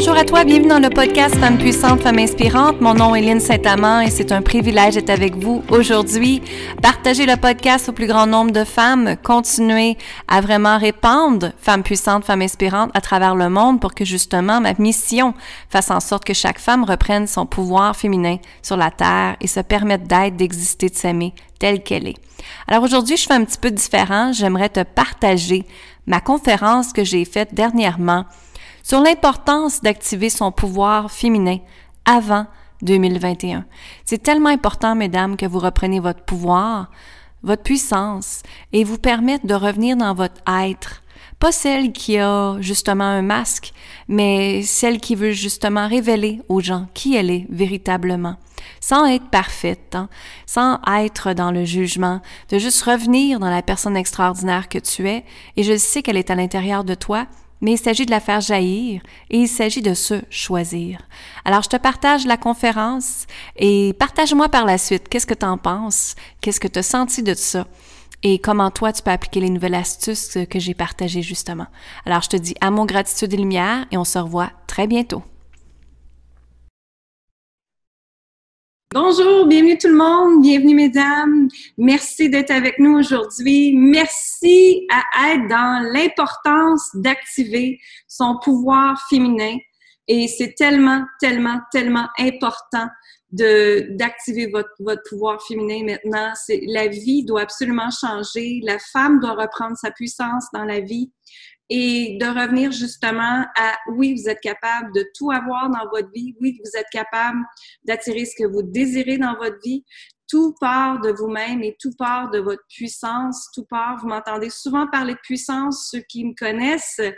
Bonjour à toi, bienvenue dans le podcast Femmes puissantes, Femmes inspirantes. Mon nom est Lynne Saint-Amand et c'est un privilège d'être avec vous aujourd'hui. Partager le podcast au plus grand nombre de femmes, continuer à vraiment répandre Femmes puissantes, Femmes inspirantes à travers le monde pour que justement ma mission fasse en sorte que chaque femme reprenne son pouvoir féminin sur la terre et se permette d'être, d'exister, de s'aimer telle qu'elle est. Alors aujourd'hui, je fais un petit peu différent. J'aimerais te partager ma conférence que j'ai faite dernièrement sur l'importance d'activer son pouvoir féminin avant 2021. C'est tellement important, mesdames, que vous repreniez votre pouvoir, votre puissance et vous permettre de revenir dans votre être. Pas celle qui a justement un masque, mais celle qui veut justement révéler aux gens qui elle est véritablement. Sans être parfaite, hein, sans être dans le jugement, de juste revenir dans la personne extraordinaire que tu es, et je sais qu'elle est à l'intérieur de toi, mais il s'agit de la faire jaillir et il s'agit de se choisir. Alors, je te partage la conférence et partage-moi par la suite. Qu'est-ce que tu en penses? Qu'est-ce que tu as senti de ça? Et comment toi, tu peux appliquer les nouvelles astuces que j'ai partagées justement. Alors, je te dis à mon gratitude et lumière et on se revoit très bientôt. Bonjour, bienvenue tout le monde, bienvenue mesdames. Merci d'être avec nous aujourd'hui. Merci à être dans l'importance d'activer son pouvoir féminin. Et c'est tellement, tellement, tellement important d'activer votre, votre pouvoir féminin maintenant. C'est la vie doit absolument changer. La femme doit reprendre sa puissance dans la vie et de revenir justement à oui, vous êtes capable de tout avoir dans votre vie, oui, vous êtes capable d'attirer ce que vous désirez dans votre vie. Tout part de vous-même et tout part de votre puissance, tout part, vous m'entendez souvent parler de puissance, ceux qui me connaissent, euh,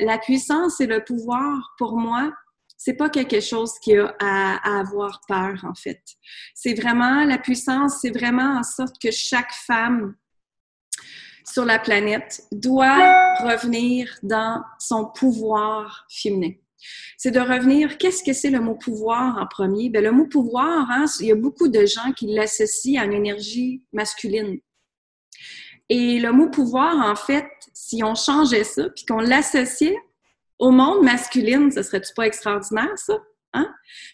la puissance et le pouvoir, pour moi, c'est pas quelque chose qui a à, à, avoir peur, en fait. C'est vraiment la puissance, c'est vraiment en sorte que chaque femme sur la planète doit revenir dans son pouvoir féminin. C'est de revenir, qu'est-ce que c'est le mot pouvoir en premier? Bien, le mot pouvoir, hein, il y a beaucoup de gens qui l'associent à une énergie masculine. Et le mot pouvoir, en fait, si on changeait ça, puis qu'on l'associait au monde masculin, ce serait-tu pas extraordinaire, ça? Hein?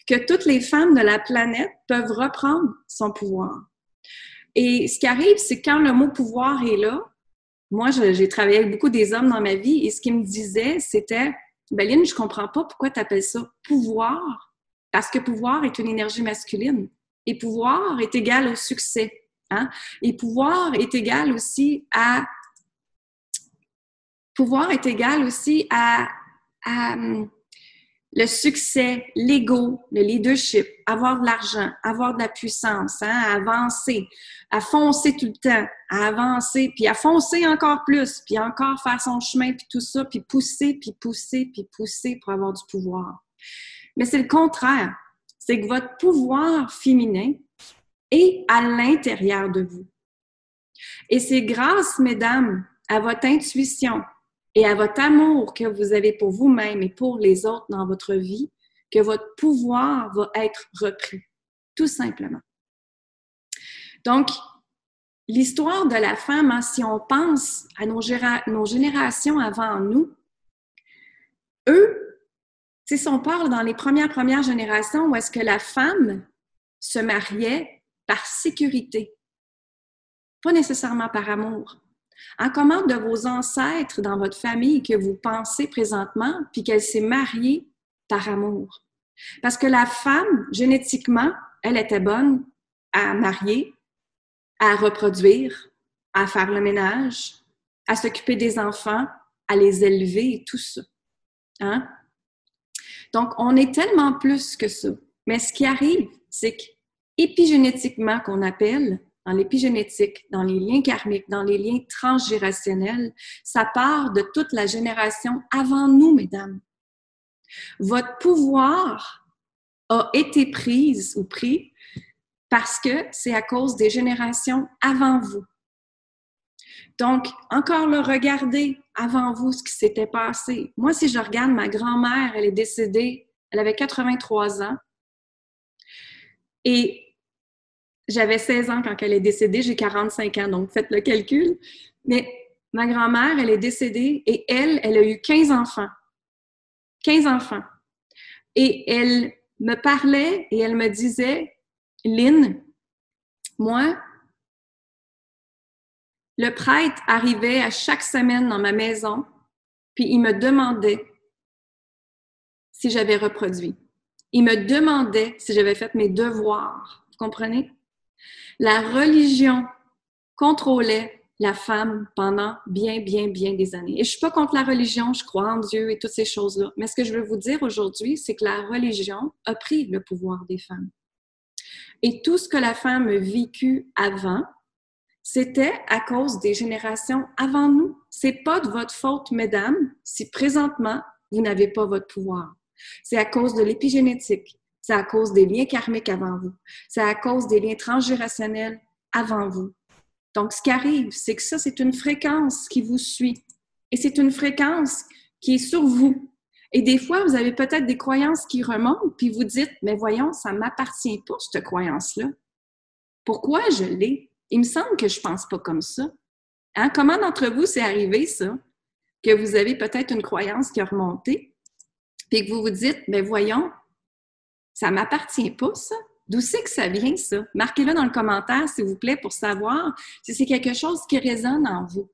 Que toutes les femmes de la planète peuvent reprendre son pouvoir. Et ce qui arrive, c'est quand le mot pouvoir est là, moi, j'ai travaillé avec beaucoup des hommes dans ma vie et ce qu'ils me disaient, c'était Beline, je comprends pas pourquoi tu appelles ça pouvoir, parce que pouvoir est une énergie masculine et pouvoir est égal au succès. Hein? Et pouvoir est égal aussi à pouvoir est égal aussi à, à le succès, l'ego, le leadership, avoir de l'argent, avoir de la puissance, hein, avancer, à foncer tout le temps, à avancer, puis à foncer encore plus, puis encore faire son chemin, puis tout ça, puis pousser, puis pousser, puis pousser pour avoir du pouvoir. Mais c'est le contraire. C'est que votre pouvoir féminin est à l'intérieur de vous. Et c'est grâce, mesdames, à votre intuition, et à votre amour que vous avez pour vous-même et pour les autres dans votre vie que votre pouvoir va être repris, tout simplement. Donc, l'histoire de la femme, hein, si on pense à nos, générations avant nous, eux, si on parle dans les premières, premières générations où est-ce que la femme se mariait par sécurité, pas nécessairement par amour, en comment de vos ancêtres dans votre famille que vous pensez présentement, puis qu'elle s'est mariée par amour? Parce que la femme, génétiquement, elle était bonne à marier, à reproduire, à faire le ménage, à s'occuper des enfants, à les élever et tout ça. Hein? Donc, on est tellement plus que ça. Mais ce qui arrive, c'est qu'épigénétiquement, qu'on appelle, dans l'épigénétique, dans les liens karmiques, dans les liens transgénérationnels, ça part de toute la génération avant nous, mesdames. Votre pouvoir a été prise ou pris parce que c'est à cause des générations avant vous. Donc, encore le regarder avant vous ce qui s'était passé. Moi, si je regarde ma grand-mère, elle est décédée, elle avait 83 ans. Et j'avais 16 ans quand elle est décédée, j'ai 45 ans, donc faites le calcul. Mais ma grand-mère, elle est décédée et elle, elle a eu 15 enfants. 15 enfants. Et elle me parlait et elle me disait, Lynn, moi, le prêtre arrivait à chaque semaine dans ma maison, puis il me demandait si j'avais reproduit. Il me demandait si j'avais fait mes devoirs. Vous comprenez? La religion contrôlait la femme pendant bien, bien, bien des années. Et je suis pas contre la religion, je crois en Dieu et toutes ces choses-là. Mais ce que je veux vous dire aujourd'hui, c'est que la religion a pris le pouvoir des femmes. Et tout ce que la femme a vécu avant, c'était à cause des générations avant nous. C'est pas de votre faute, mesdames, si présentement vous n'avez pas votre pouvoir. C'est à cause de l'épigénétique. C'est à cause des liens karmiques avant vous. C'est à cause des liens transgénérationnels avant vous. Donc, ce qui arrive, c'est que ça, c'est une fréquence qui vous suit. Et c'est une fréquence qui est sur vous. Et des fois, vous avez peut-être des croyances qui remontent, puis vous dites, mais voyons, ça ne m'appartient pas, cette croyance-là. Pourquoi je l'ai? Il me semble que je ne pense pas comme ça. Hein? Comment d'entre vous c'est arrivé, ça? Que vous avez peut-être une croyance qui a remonté, puis que vous vous dites, mais voyons, ça m'appartient pas, ça. D'où c'est que ça vient, ça? Marquez-le dans le commentaire, s'il vous plaît, pour savoir si c'est quelque chose qui résonne en vous.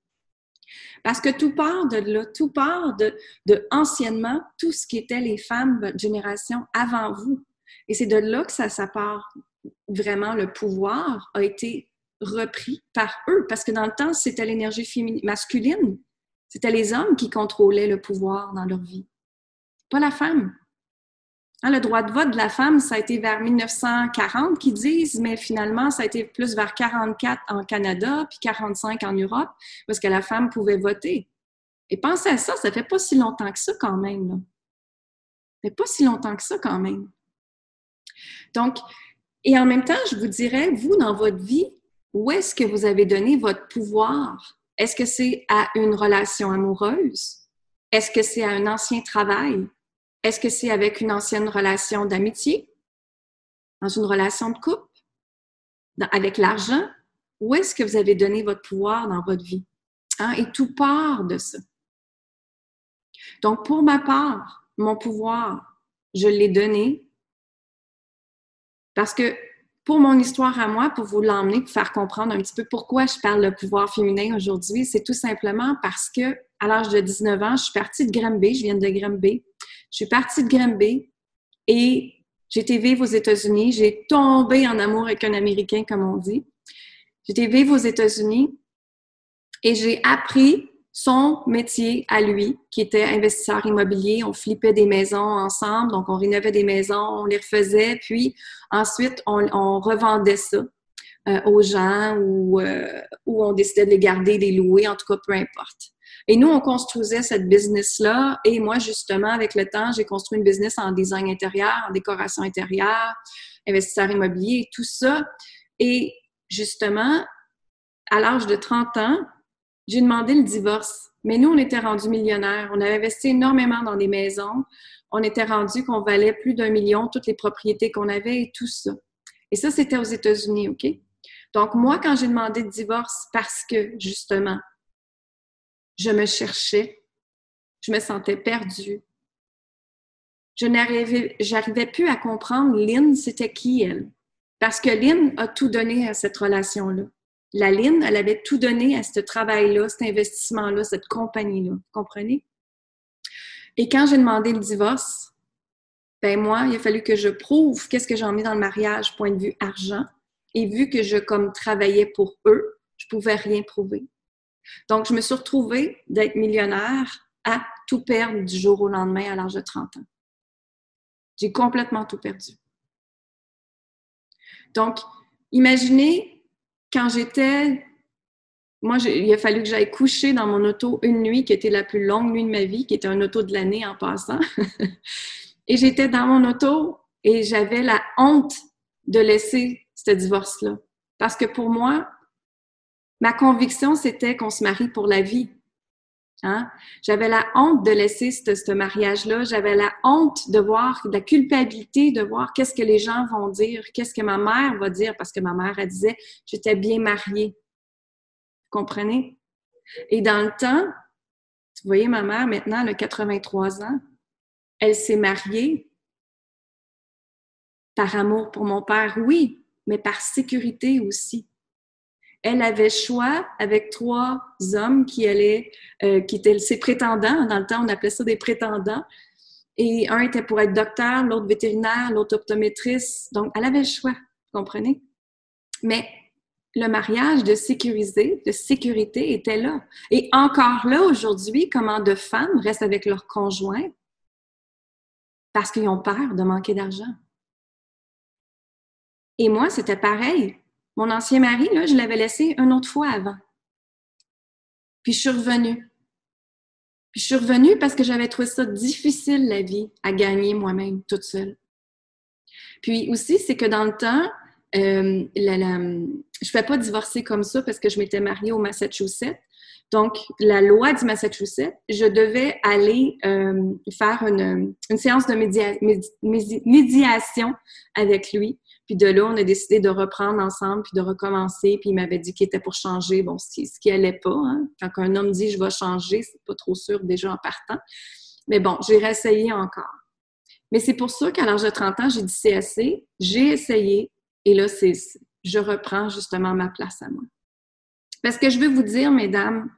Parce que tout part de là, tout part de, de anciennement, tout ce qui était les femmes, votre génération avant vous. Et c'est de là que ça, ça part. Vraiment, le pouvoir a été repris par eux. Parce que dans le temps, c'était l'énergie masculine. C'était les hommes qui contrôlaient le pouvoir dans leur vie pas la femme. Hein, le droit de vote de la femme, ça a été vers 1940 qu'ils disent, mais finalement, ça a été plus vers 44 en Canada, puis 45 en Europe, parce que la femme pouvait voter. Et pensez à ça, ça fait pas si longtemps que ça quand même. Là. Ça fait pas si longtemps que ça quand même. Donc, et en même temps, je vous dirais, vous, dans votre vie, où est-ce que vous avez donné votre pouvoir? Est-ce que c'est à une relation amoureuse? Est-ce que c'est à un ancien travail? Est-ce que c'est avec une ancienne relation d'amitié? Dans une relation de couple? avec l'argent? Où est-ce que vous avez donné votre pouvoir dans votre vie? Hein? Et tout part de ça. Donc, pour ma part, mon pouvoir, je l'ai donné parce que pour mon histoire à moi, pour vous l'emmener, pour faire comprendre un petit peu pourquoi je parle de pouvoir féminin aujourd'hui, c'est tout simplement parce que à l'âge de 19 ans, je suis partie de Granby, je viens de Granby. Je suis partie de Granby et été vivre aux États-Unis. J'ai tombé en amour avec un Américain, comme on dit. Été vivre aux États-Unis et j'ai appris son métier à lui, qui était investisseur immobilier. On flippait des maisons ensemble, donc on rénovait des maisons, on les refaisait, puis ensuite on, revendait ça euh, aux gens ou, euh, ou on décidait de les garder, de les louer, en tout cas, peu importe. Et nous, on construisait cette business-là. Et moi, justement, avec le temps, j'ai construit une business en design intérieur, en décoration intérieure, investisseur immobilier, tout ça. Et justement, à l'âge de 30 ans, j'ai demandé le divorce. Mais nous, on était rendus millionnaires. On avait investi énormément dans des maisons. On était rendus qu'on valait plus d'un million, toutes les propriétés qu'on avait et tout ça. Et ça, c'était aux États-Unis, OK? Donc, moi, quand j'ai demandé le divorce, parce que, justement, je me cherchais, je me sentais perdue. Je n'arrivais, plus à comprendre Lynn, c'était qui elle? Parce que Lynn a tout donné à cette relation-là. La Lynn, elle avait tout donné à ce travail-là, cet investissement-là, cette compagnie-là. Vous comprenez? Et quand j'ai demandé le divorce, ben moi, il a fallu que je prouve qu'est-ce que j'en mets dans le mariage, point de vue argent. Et vu que je comme travaillais pour eux, je pouvais rien prouver. Donc, je me suis retrouvée d'être millionnaire à tout perdre du jour au lendemain à l'âge de 30 ans. J'ai complètement tout perdu. Donc, imaginez quand j'étais... Moi, il a fallu que j'aille coucher dans mon auto une nuit qui était la plus longue nuit de ma vie, qui était un auto de l'année en passant. et j'étais dans mon auto et j'avais la honte de laisser ce divorce-là. Parce que pour moi, Ma conviction, c'était qu'on se marie pour la vie. Hein? J'avais la honte de laisser ce, mariage-là. J'avais la honte de voir, la culpabilité de voir qu'est-ce que les gens vont dire, qu'est-ce que ma mère va dire, parce que ma mère, elle disait, j'étais bien mariée. Vous comprenez? Et dans le temps, vous voyez, ma mère, maintenant, elle a 83 ans. Elle s'est mariée Par amour pour mon père, oui, mais par sécurité aussi. Elle avait choix avec trois hommes qui allaient, euh, qui étaient ses prétendants. Dans le temps, on appelait ça des prétendants. Et un était pour être docteur, l'autre vétérinaire, l'autre optométriste. Donc, elle avait le choix, vous comprenez? Mais le mariage de sécuriser, de sécurité était là. Et encore là, aujourd'hui, comment de femmes restent avec leur conjoint parce qu'ils ont peur de manquer d'argent? Et moi, c'était pareil. Mon ancien mari, je l'avais laissé une autre fois avant. Puis je suis revenue. Puis je suis revenue parce que j'avais trouvé ça difficile, la vie, à gagner moi-même, toute seule. Puis aussi, c'est que dans le temps, euh, je ne fais pas divorcer comme ça parce que je m'étais mariée au Massachusetts. Donc, la loi du Massachusetts, je devais aller euh, faire une, séance de médiation avec lui. Puis de là, on a décidé de reprendre ensemble, puis de recommencer. Puis il m'avait dit qu'il était pour changer. Bon, ce qui, ce qui allait pas. Hein. Quand un homme dit « je vais changer », c'est pas trop sûr déjà en partant. Mais bon, j'ai réessayé encore. Mais c'est pour ça qu'à l'âge de 30 ans, j'ai dit « c'est assez ». J'ai essayé. Et là, c'est je reprends justement ma place à moi. Parce que je veux vous dire, mesdames,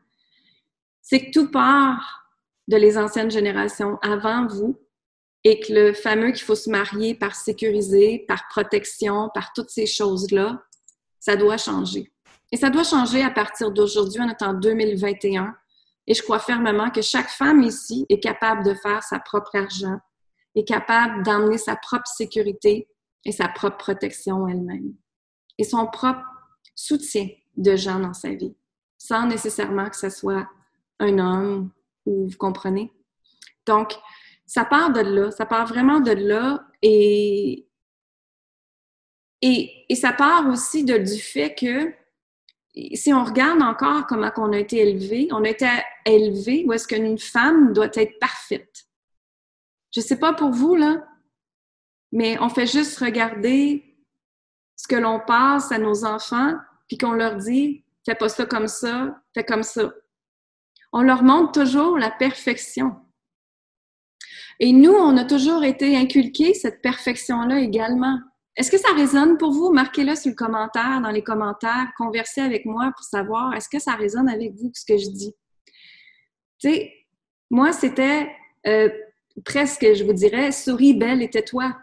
c'est que tout part de les anciennes générations avant vous et que le fameux qu'il faut se marier par sécuriser, par protection, par toutes ces choses-là, ça doit changer. Et ça doit changer à partir d'aujourd'hui, on est en 2021. Et je crois fermement que chaque femme ici est capable de faire sa propre argent, est capable d'emmener sa propre sécurité et sa propre protection elle-même. Et son propre soutien de gens dans sa vie, sans nécessairement que ce soit un homme ou vous comprenez? Donc, ça part de là, ça part vraiment de là et, et, et ça part aussi de, du fait que si on regarde encore comment on a été élevé, on a été élevé où est-ce qu'une femme doit être parfaite. Je sais pas pour vous, là, mais on fait juste regarder ce que l'on passe à nos enfants, puis qu'on leur dit, fais pas ça comme ça, fais comme ça. On leur montre toujours la perfection. Et nous, on a toujours été inculqués cette perfection-là également. Est-ce que ça résonne pour vous? Marquez-le sur le commentaire, dans les commentaires, conversez avec moi pour savoir est-ce que ça résonne avec vous, ce que je dis? Tu sais, moi, c'était euh, presque, je vous dirais, souris belle et tais-toi.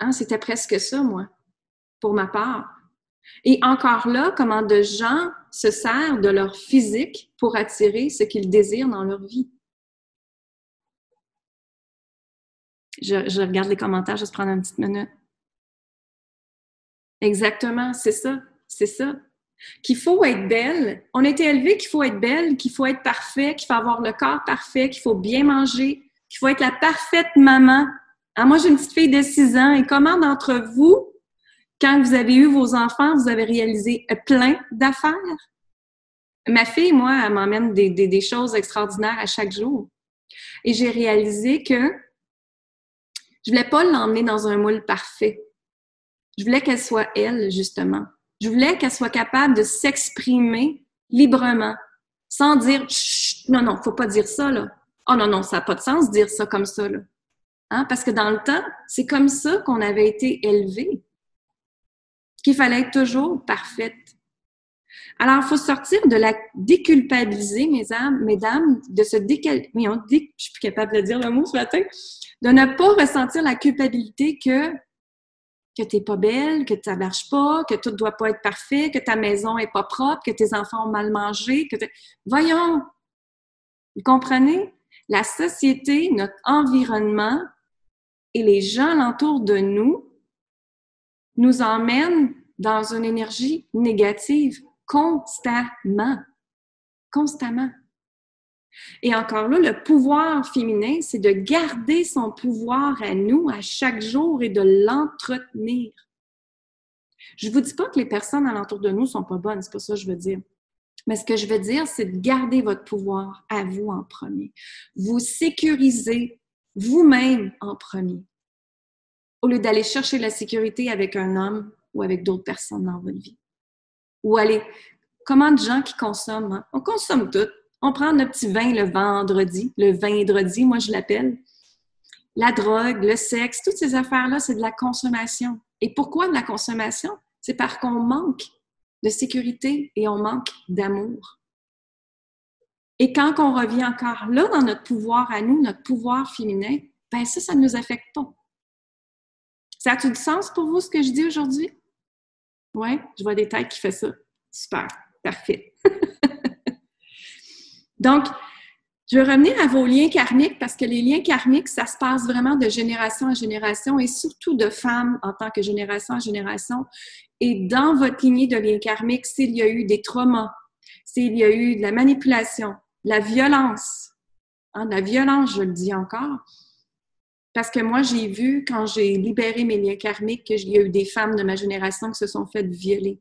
Hein, c'était presque ça, moi, pour ma part. Et encore là, comment de gens se servent de leur physique pour attirer ce qu'ils désirent dans leur vie. Je, regarde les commentaires, juste prendre une petite minute. Exactement, c'est ça, c'est ça. Qu'il faut être belle. On a été élevé qu'il faut être belle, qu'il faut être parfait, qu'il faut avoir le corps parfait, qu'il faut bien manger, qu'il faut être la parfaite maman. Ah, moi, j'ai une petite fille de 6 ans et comment d'entre vous, quand vous avez eu vos enfants, vous avez réalisé plein d'affaires? Ma fille, moi, elle m'emmène des, des choses extraordinaires à chaque jour. Et j'ai réalisé que je voulais pas l'emmener dans un moule parfait. Je voulais qu'elle soit elle, justement. Je voulais qu'elle soit capable de s'exprimer librement, sans dire Chut, non, non, faut pas dire ça, là. Oh non, non, ça n'a pas de sens de dire ça comme ça, là. Hein? Parce que dans le temps, c'est comme ça qu'on avait été élevé. Qu'il fallait être toujours parfaite. Alors, il faut sortir de la déculpabiliser, mes âmes, mesdames, de se décal... on dit, je suis plus capable de dire le mot ce matin, de ne pas ressentir la culpabilité que que t'es pas belle, que ça marche pas, que tout doit pas être parfait, que ta maison est pas propre, que tes enfants ont mal mangé, que voyons, vous comprenez? La société, notre environnement et les gens alentour de nous nous emmènent dans une énergie négative constamment. Constamment. Et encore là, le pouvoir féminin, c'est de garder son pouvoir à nous à chaque jour et de l'entretenir. Je vous dis pas que les personnes alentour de nous sont pas bonnes, c'est pas ça que je veux dire. Mais ce que je veux dire, c'est de garder votre pouvoir à vous en premier. Vous sécurisez vous-même en premier. Au lieu d'aller chercher la sécurité avec un homme ou avec d'autres personnes dans votre vie. Ou aller, comment de gens qui consomment? Hein? On consomme tout on prend notre petit vin le vendredi, le vendredi, moi je l'appelle. la drogue, le sexe, toutes ces affaires-là, c'est de la consommation. Et pourquoi de la consommation? C'est parce qu'on manque de sécurité et on manque d'amour. Et quand on revient encore là dans notre pouvoir à nous, notre pouvoir féminin, ben ça, ça ne nous affecte pas. Ça a-tu du sens pour vous ce que je dis aujourd'hui? Oui, je vois des têtes qui font ça. Super, parfait. Donc, je vais revenir à vos liens karmiques parce que les liens karmiques, ça se passe vraiment de génération en génération et surtout de femmes en tant que génération en génération. Et dans votre lignée de liens karmiques, s'il y a eu des traumas, s'il y a eu de la manipulation, la violence, hein, la violence, je le dis encore, parce que moi, j'ai vu quand j'ai libéré mes liens karmiques qu'il y a eu des femmes de ma génération qui se sont faites violer.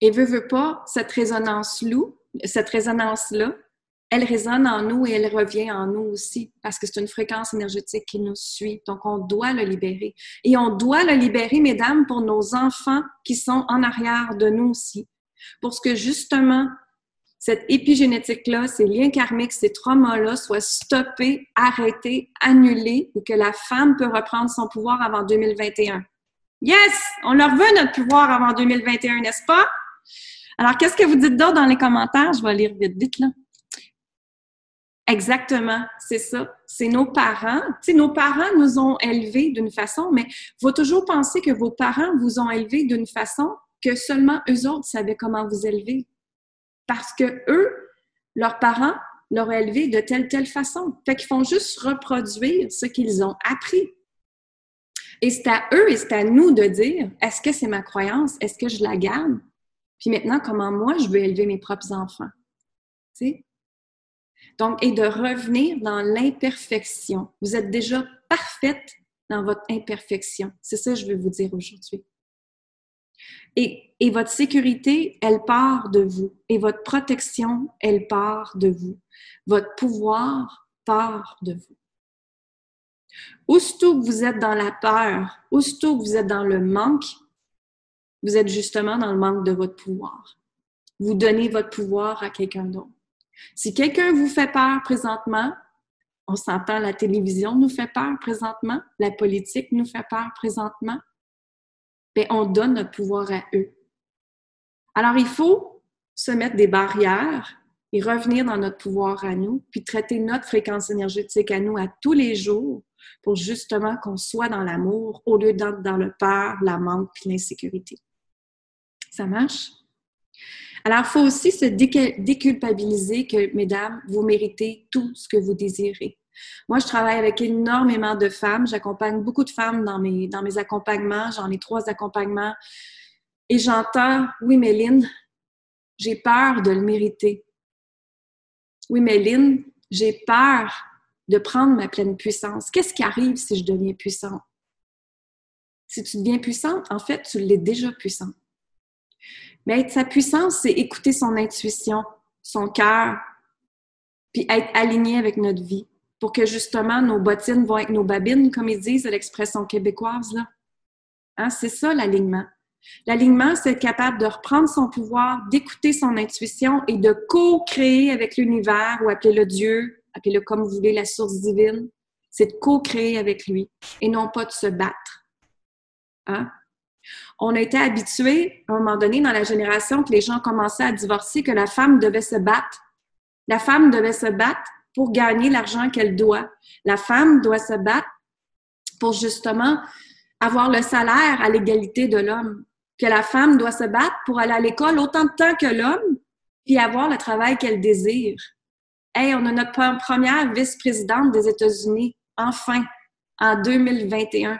Et veut, veut pas, cette résonance-là, cette résonance-là, elle résonne en nous et elle revient en nous aussi parce que c'est une fréquence énergétique qui nous suit. Donc, on doit le libérer. Et on doit le libérer, mesdames, pour nos enfants qui sont en arrière de nous aussi. Pour que justement, cette épigénétique-là, ces liens karmiques, ces traumas-là soient stoppés, arrêtés, annulés et que la femme peut reprendre son pouvoir avant 2021. Yes! On leur veut notre pouvoir avant 2021, n'est-ce pas? Alors, qu'est-ce que vous dites d'autre dans les commentaires? Je vais lire vite, vite, là. Exactement, c'est ça. C'est nos parents. Tu sais, nos parents nous ont élevés d'une façon, mais il faut toujours penser que vos parents vous ont élevés d'une façon que seulement eux autres savaient comment vous élever. Parce que eux, leurs parents, leur ont élevé de telle, telle façon. Fait qu'ils font juste reproduire ce qu'ils ont appris. Et c'est à eux et c'est à nous de dire, est-ce que c'est ma croyance? Est-ce que je la garde? Puis maintenant, comment moi, je veux élever mes propres enfants? Tu sais? Donc, et de revenir dans l'imperfection. Vous êtes déjà parfaite dans votre imperfection. C'est ça que je veux vous dire aujourd'hui. Et, et, votre sécurité, elle part de vous. Et votre protection, elle part de vous. Votre pouvoir part de vous. Aussitôt que vous êtes dans la peur, aussitôt que vous êtes dans le manque, vous êtes justement dans le manque de votre pouvoir. Vous donnez votre pouvoir à quelqu'un d'autre. Si quelqu'un vous fait peur présentement, on s'entend, la télévision nous fait peur présentement, la politique nous fait peur présentement, bien, on donne notre pouvoir à eux. Alors, il faut se mettre des barrières et revenir dans notre pouvoir à nous, puis traiter notre fréquence énergétique à nous à tous les jours pour justement qu'on soit dans l'amour au lieu d'être dans le peur, la manque puis l'insécurité. Ça marche? Alors, il faut aussi se déculpabiliser que, mesdames, vous méritez tout ce que vous désirez. Moi, je travaille avec énormément de femmes. J'accompagne beaucoup de femmes dans mes, dans mes accompagnements. J'en ai trois accompagnements. Et j'entends, oui, Méline, j'ai peur de le mériter. Oui, Méline, j'ai peur de prendre ma pleine puissance. Qu'est-ce qui arrive si je deviens puissante? Si tu deviens puissante, en fait, tu l'es déjà puissante. Mais sa puissance, c'est écouter son intuition, son cœur, puis être aligné avec notre vie pour que justement nos bottines vont avec nos babines, comme ils disent l'expression québécoise. Là. Hein, c'est ça l'alignement. L'alignement, c'est être capable de reprendre son pouvoir, d'écouter son intuition et de co-créer avec l'univers ou appelez-le Dieu, appelez-le comme vous voulez, la source divine. C'est de co-créer avec lui et non pas de se battre. Hein? On a été habitué, à un moment donné, dans la génération que les gens commençaient à divorcer, que la femme devait se battre. La femme devait se battre pour gagner l'argent qu'elle doit. La femme doit se battre pour justement avoir le salaire à l'égalité de l'homme. Que la femme doit se battre pour aller à l'école autant de temps que l'homme, puis avoir le travail qu'elle désire. Hey, on a notre première vice-présidente des États-Unis, enfin, en 2021.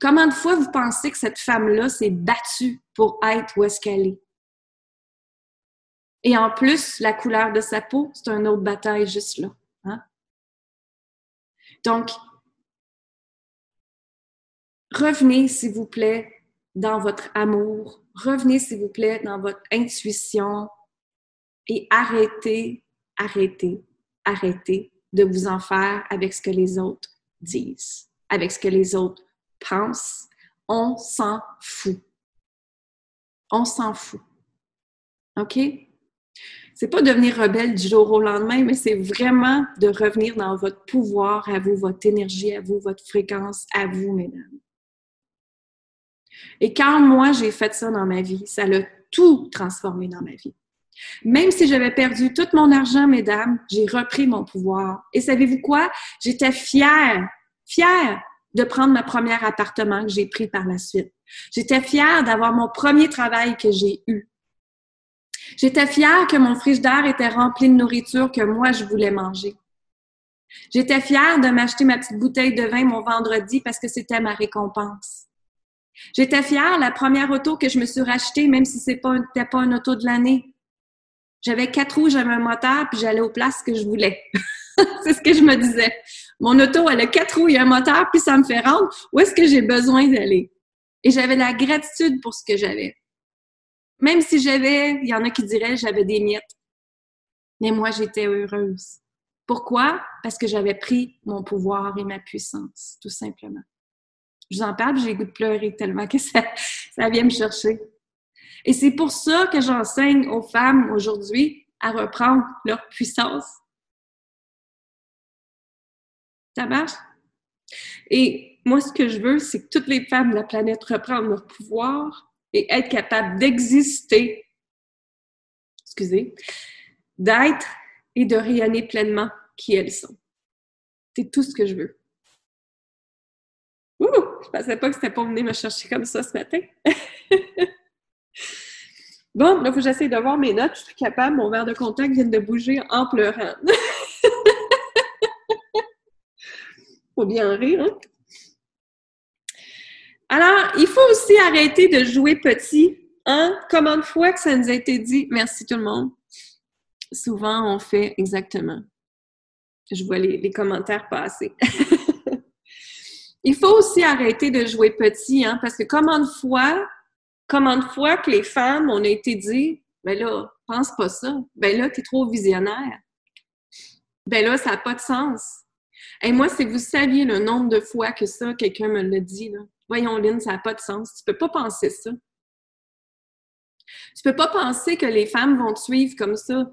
Comment de fois vous pensez que cette femme-là s'est battue pour être où est-ce qu'elle est? Et en plus, la couleur de sa peau, c'est une autre bataille juste là. Hein? Donc, revenez, s'il vous plaît, dans votre amour. Revenez, s'il vous plaît, dans votre intuition et arrêtez, arrêtez, arrêtez de vous en faire avec ce que les autres disent, avec ce que les autres pense, on s'en fout. On s'en fout. OK? c'est pas devenir rebelle du jour au lendemain, mais c'est vraiment de revenir dans votre pouvoir à vous, votre énergie à vous, votre fréquence à vous, mesdames. Et quand moi, j'ai fait ça dans ma vie, ça l'a tout transformé dans ma vie. Même si j'avais perdu tout mon argent, mesdames, j'ai repris mon pouvoir. Et savez-vous quoi? J'étais fière, fière de prendre ma premier appartement que j'ai pris par la suite. J'étais fière d'avoir mon premier travail que j'ai eu. J'étais fière que mon frigidaire était rempli de nourriture que moi, je voulais manger. J'étais fière de m'acheter ma petite bouteille de vin mon vendredi parce que c'était ma récompense. J'étais fière la première auto que je me suis rachetée, même si c'est pas, pas une auto de l'année. J'avais quatre roues, j'avais un moteur, puis j'allais aux places que je voulais. c'est ce que je me disais. Mon auto, elle a quatre roues, il y a un moteur, puis ça me fait rendre où est-ce que j'ai besoin d'aller? Et j'avais la gratitude pour ce que j'avais. Même si j'avais, il y en a qui diraient, j'avais des miettes. Mais moi, j'étais heureuse. Pourquoi? Parce que j'avais pris mon pouvoir et ma puissance, tout simplement. Je vous en parle, j'ai goût de pleurer tellement que ça, ça vient me chercher. Et c'est pour ça que j'enseigne aux femmes aujourd'hui à reprendre leur puissance. Ça marche? Et moi, ce que je veux, c'est que toutes les femmes de la planète reprennent leur pouvoir et être capables d'exister, excusez, d'être et de rayonner pleinement qui elles sont. C'est tout ce que je veux. Je pensais pas que c'était pour venir me chercher comme ça ce matin. bon, là, faut que j'essaie de voir mes notes. Je suis capable. Mon verre de contact vient de bouger en pleurant. faut bien rire, hein? Alors, il faut aussi arrêter de jouer petit. Hein? Comment de fois que ça nous a été dit, merci tout le monde. Souvent, on fait exactement. Je vois les commentaires passer. il faut aussi arrêter de jouer petit, hein? parce que comment de fois, comment de fois que les femmes, on a été dit, ben là, pense pas ça. Ben là, t'es trop visionnaire. Ben là, ça n'a pas de sens. Et moi, si vous saviez le nombre de fois que ça, quelqu'un me l'a dit, là, Voyons, Lynn, ça n'a pas de sens. Tu peux pas penser ça. Tu peux pas penser que les femmes vont te suivre comme ça.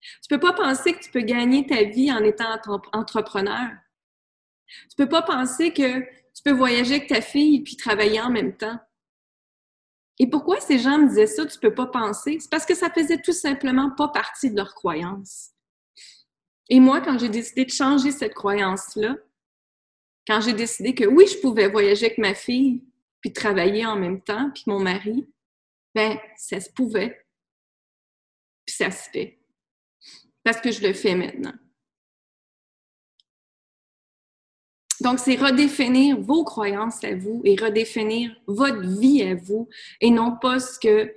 Tu peux pas penser que tu peux gagner ta vie en étant entrepreneur. Tu peux pas penser que tu peux voyager avec ta fille puis travailler en même temps. Et pourquoi ces gens me disaient ça, tu peux pas penser? C'est parce que ça faisait tout simplement pas partie de leur croyance. Et moi, quand j'ai décidé de changer cette croyance-là, quand j'ai décidé que oui, je pouvais voyager avec ma fille, puis travailler en même temps, puis mon mari, ben, ça se pouvait. Puis ça se fait. Parce que je le fais maintenant. Donc, c'est redéfinir vos croyances à vous et redéfinir votre vie à vous et non pas ce que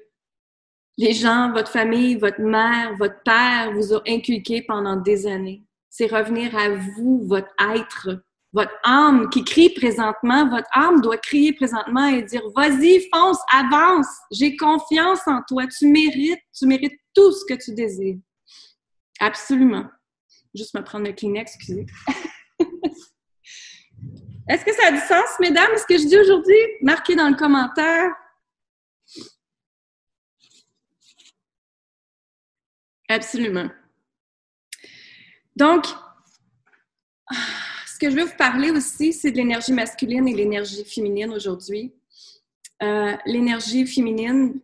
les gens, votre famille, votre mère, votre père vous ont inculqué pendant des années. C'est revenir à vous, votre être, votre âme qui crie présentement, votre âme doit crier présentement et dire Vas-y, fonce, avance, j'ai confiance en toi, tu mérites, tu mérites tout ce que tu désires. Absolument. Juste me prendre le Kleenex, excusez. Est-ce que ça a du sens, mesdames, ce que je dis aujourd'hui? Marquez dans le commentaire. Absolument. Donc, ce que je veux vous parler aussi, c'est de l'énergie masculine et l'énergie féminine aujourd'hui. Euh, l'énergie féminine,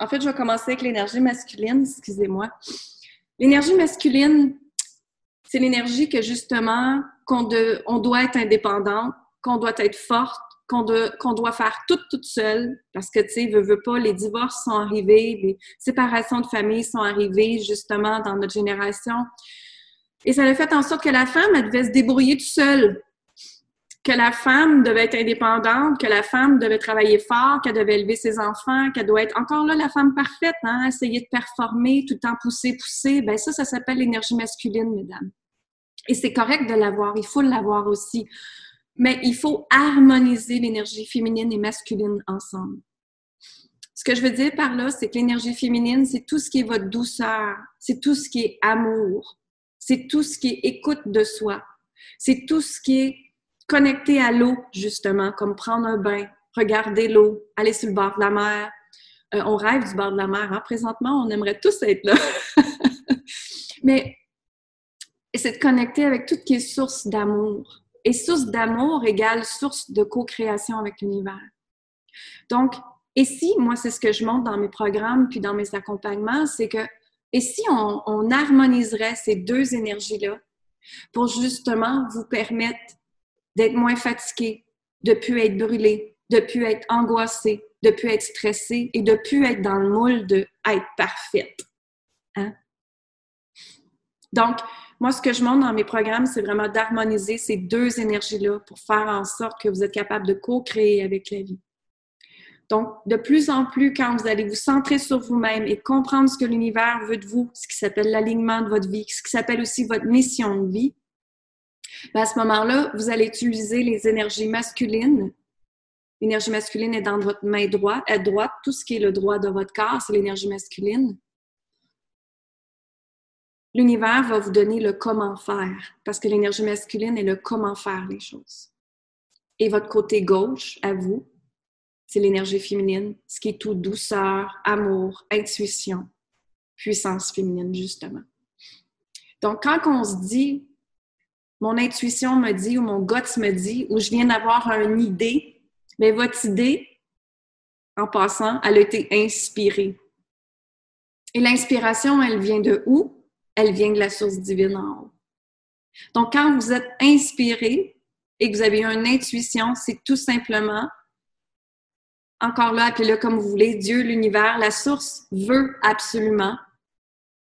en fait, je vais commencer avec l'énergie masculine, excusez-moi. L'énergie masculine, c'est l'énergie que justement, qu'on on doit être indépendante, qu'on doit être forte, qu'on doit faire tout toute seule, parce que, tu sais, veut, veut pas, les divorces sont arrivés, les séparations de famille sont arrivées justement dans notre génération. Et ça a fait en sorte que la femme, elle devait se débrouiller toute seule. Que la femme devait être indépendante, que la femme devait travailler fort, qu'elle devait élever ses enfants, qu'elle doit être encore là la femme parfaite, hein, essayer de performer, tout le temps pousser, pousser. Ben ça, ça s'appelle l'énergie masculine, mesdames. Et c'est correct de l'avoir, il faut l'avoir aussi. Mais il faut harmoniser l'énergie féminine et masculine ensemble. Ce que je veux dire par là, c'est que l'énergie féminine, c'est tout ce qui est votre douceur, c'est tout ce qui est amour, c'est tout ce qui est écoute de soi. C'est tout ce qui est connecté à l'eau, justement, comme prendre un bain, regarder l'eau, aller sur le bord de la mer, Euh, on rêve du bord de la mer. Hein. Présentement, on aimerait tous être là. Mais c'est de connecter avec tout ce qui est source d'amour. Et source d'amour égale source de co-création avec l'univers. Donc, et si, moi, c'est ce que je montre dans mes programmes puis dans mes accompagnements, c'est que, et si on, on harmoniserait ces deux énergies-là pour justement vous permettre d'être moins fatigué, de plus être brûlé, de plus être angoissé, de plus être stressé et de plus être dans le moule de être parfaite. Hein? Donc, moi, ce que je montre dans mes programmes, c'est vraiment d'harmoniser ces deux énergies-là pour faire en sorte que vous êtes capable de co-créer avec la vie. Donc, de plus en plus, quand vous allez vous centrer sur vous-même et comprendre ce que l'univers veut de vous, ce qui s'appelle l'alignement de votre vie, ce qui s'appelle aussi votre mission de vie, ben, à ce moment-là, vous allez utiliser les énergies masculines. L'énergie masculine est dans votre main droite, à droite. Tout ce qui est le droit de votre corps, c'est l'énergie masculine. L'univers va vous donner le comment faire, parce que l'énergie masculine est le comment faire les choses. Et votre côté gauche, à vous, c'est l'énergie féminine, ce qui est tout douceur, amour, intuition, puissance féminine, justement. Donc, quand on se dit, mon intuition me dit, ou mon guts me dit, ou je viens d'avoir une idée, mais votre idée, en passant, elle a été inspirée. Et l'inspiration, elle vient de où? Elle vient de la source divine en haut. Donc, quand vous êtes inspiré et que vous avez une intuition, c'est tout simplement encore là, appelez-le comme vous voulez, Dieu, l'univers, la source veut absolument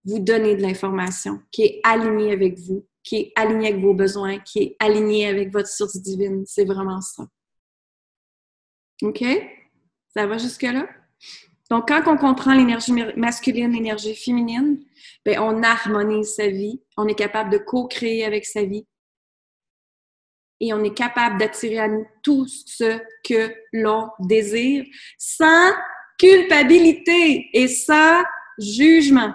vous donner de l'information qui est alignée avec vous, qui est alignée avec vos besoins, qui est alignée avec votre source divine. C'est vraiment ça. OK? Ça va jusque-là? Donc, quand on comprend l'énergie masculine, l'énergie féminine, bien, on harmonise sa vie, on est capable de co-créer avec sa vie, et on est capable d'attirer à nous tout ce que l'on désire sans culpabilité et sans jugement.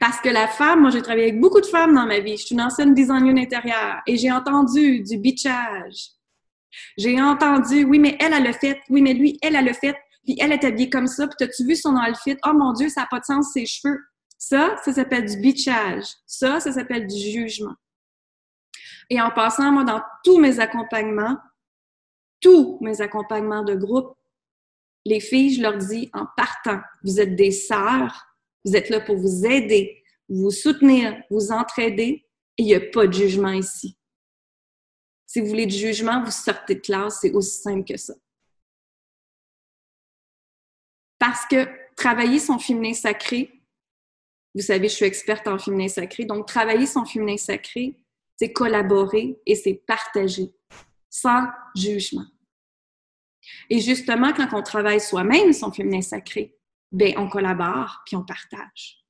Parce que la femme, moi j'ai travaillé avec beaucoup de femmes dans ma vie, je suis une ancienne designer intérieure et j'ai entendu du bitchage. J'ai entendu, oui, mais elle, elle le fait, oui, mais lui, elle, elle le fait, puis elle est habillée comme ça, puis t'as-tu vu son outfit? Oh mon Dieu, ça n'a pas de sens, ses cheveux. Ça, ça s'appelle du bitchage. Ça, ça s'appelle du jugement. Et en passant, moi, dans tous mes accompagnements, tous mes accompagnements de groupe, les filles, je leur dis en partant, vous êtes des sœurs, vous êtes là pour vous aider, vous soutenir, vous entraider, et il n'y a pas de jugement ici. Si vous voulez du jugement, vous sortez de classe, c'est aussi simple que ça. Parce que travailler son féminin sacré, vous savez, je suis experte en féminin sacré, donc travailler son féminin sacré, c'est collaborer et c'est partager sans jugement. Et justement, quand on travaille soi-même son féminin sacré, ben on collabore puis on partage.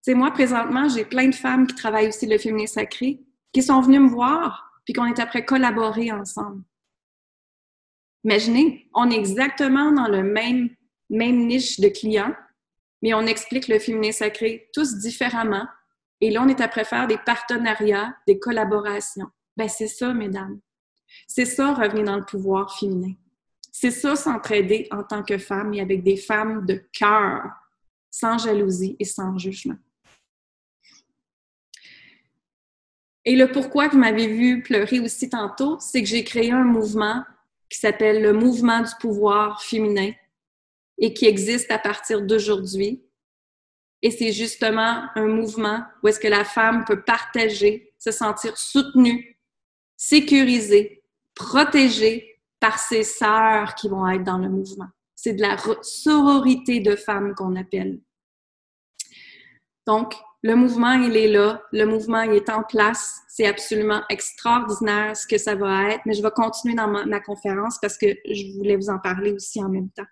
C'est moi présentement, j'ai plein de femmes qui travaillent aussi le féminin sacré, qui sont venues me voir puis qu'on est après collaborer ensemble. Imaginez, on est exactement dans le même même niche de clients, mais on explique le féminin sacré tous différemment et là, on est après faire des partenariats, des collaborations. Ben, c'est ça, mesdames. C'est ça, revenir dans le pouvoir féminin. C'est ça, s'entraider en tant que femme et avec des femmes de cœur, sans jalousie et sans jugement. Et le pourquoi vous m'avez vu pleurer aussi tantôt, c'est que j'ai créé un mouvement qui s'appelle le mouvement du pouvoir féminin et qui existe à partir d'aujourd'hui et c'est justement un mouvement où est-ce que la femme peut partager, se sentir soutenue, sécurisée, protégée par ses sœurs qui vont être dans le mouvement. C'est de la sororité de femmes qu'on appelle. Donc, le mouvement, il est là, le mouvement, il est en place. C'est absolument extraordinaire ce que ça va être, mais je vais continuer dans ma conférence parce que je voulais vous en parler aussi en même temps.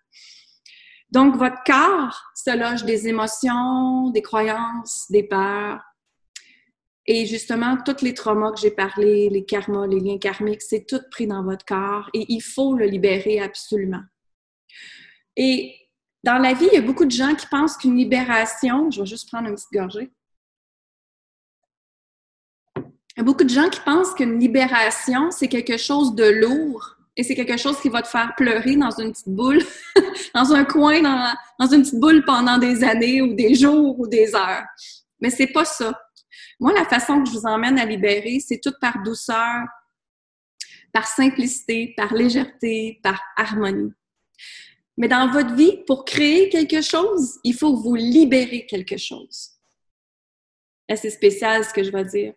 Donc, votre corps se loge des émotions, des croyances, des peurs. Et justement, tous les traumas que j'ai parlé, les karmas, les liens karmiques, c'est tout pris dans votre corps et il faut le libérer absolument. Et dans la vie, il y a beaucoup de gens qui pensent qu'une libération, je vais juste prendre une petite gorgée. Il y a beaucoup de gens qui pensent qu'une libération, c'est quelque chose de lourd Et c'est quelque chose qui va te faire pleurer dans une petite boule, dans un coin, dans, dans une petite boule pendant des années ou des jours ou des heures. Mais c'est pas ça. Moi, la façon que je vous emmène à libérer, c'est tout par douceur, par simplicité, par légèreté, par harmonie. Mais dans votre vie, pour créer quelque chose, il faut vous libérer quelque chose. C'est spécial ce que je vais dire.